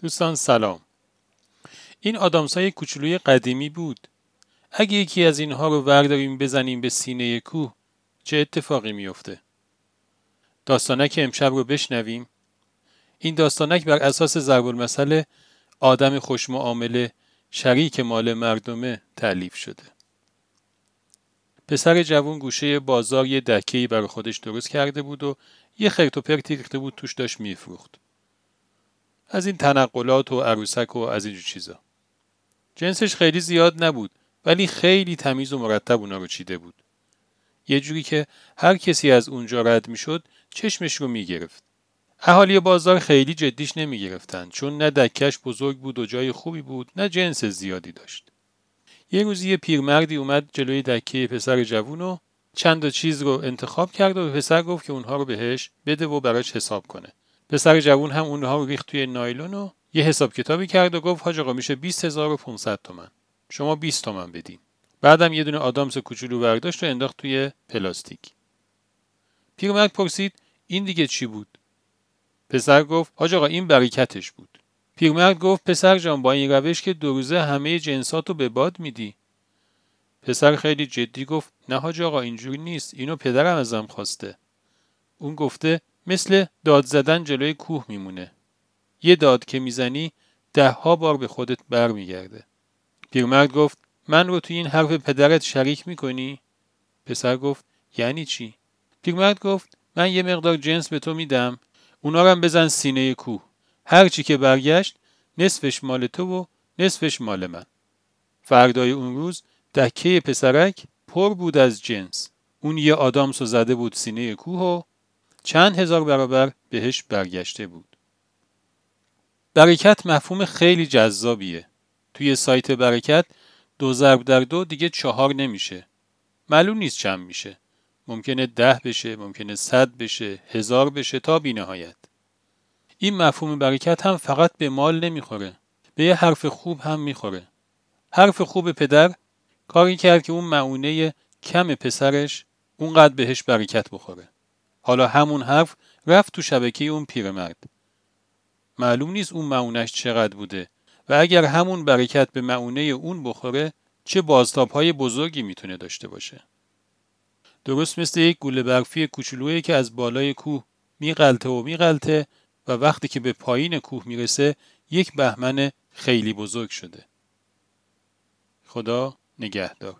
دوستان سلام. این آدامسای کوچولوی قدیمی بود. اگه یکی از اینها رو ورداریم بزنیم به سینه کوه چه اتفاقی میفته داستانک امشب رو بشنویم. این داستانک بر اساس ضرب المثل آدم خوشمعامله شریک مال مردمه تعلیف شده. پسر جوون گوشه بازار یه دکهی برای خودش درست کرده بود و یه خرت و پرتی ریخته بود توش داشت میفروخت. از این تنقلات و عروسک و از اینجور چیزا. جنسش خیلی زیاد نبود ولی خیلی تمیز و مرتب اونا رو چیده بود. یه جوری که هر کسی از اونجا رد می‌شد چشمش رو می‌گرفت. اهالی بازار خیلی جدیش نمی‌گرفتن چون نه دکش بزرگ بود و جای خوبی بود نه جنس زیادی داشت. یه روزی یه پیرمردی اومد جلوی دکه پسر جوون و چند چیز رو انتخاب کرد و به پسر گفت که اونها رو بهش بده و براش حساب کنه. پسر جوون هم اونها رو ریخت توی نایلون و یه حساب کتابی کرد و گفت حاج آقا میشه 20500 تومن. شما 20 تومن بدین. بعدم یه دونه آدامس کوچولو برداشت و انداخت توی پلاستیک. پیرمرد پرسید این دیگه چی بود؟ پسر گفت حاج آقا این برکتش بود. پیرمرد گفت پسر جان با این روش که دو روزه همه جنسات رو به باد میدی. پسر خیلی جدی گفت نه حاج آقا اینجوری نیست. اینو پدرم ازم خواسته. اون گفته مثل داد زدن جلوی کوه میمونه. یه داد که می‌زنی ده ها بار به خودت برمیگرده. پیرمرد گفت من رو توی این حرف پدرت شریک می‌کنی؟ پسر گفت یعنی چی؟ پیرمرد گفت من یه مقدار جنس به تو میدم. اونا هم بزن سینه کوه. هر چی که برگشت نصفش مال تو و نصفش مال من. فردای اون روز دکه پسرک پر بود از جنس. اون یه آدامس زده بود سینه کوه و چند هزار برابر بهش برگشته بود. برکت مفهوم خیلی جذابیه. توی سایت برکت دو ضرب در دو دیگه چهار نمیشه. معلوم نیست چند میشه. ممکنه ده بشه ممکنه صد بشه هزار بشه تا بینهایت. این مفهوم برکت هم فقط به مال نمی‌خوره. به یه حرف خوب هم می‌خوره. حرف خوب پدر کاری کرد که اون معونه کم پسرش اونقدر بهش برکت بخوره. حالا همون حرف رفت تو شبکه اون پیرمرد. معلوم نیست اون معونش چقدر بوده و اگر همون برکت به معونه اون بخوره چه بازتاب های بزرگی می‌تونه داشته باشه؟ درست مثل یک گوله برفی کوچولویی که از بالای کوه میغلطه و میغلطه و وقتی که به پایین کوه می‌رسه یک بهمن خیلی بزرگ شده. خدا نگهدار.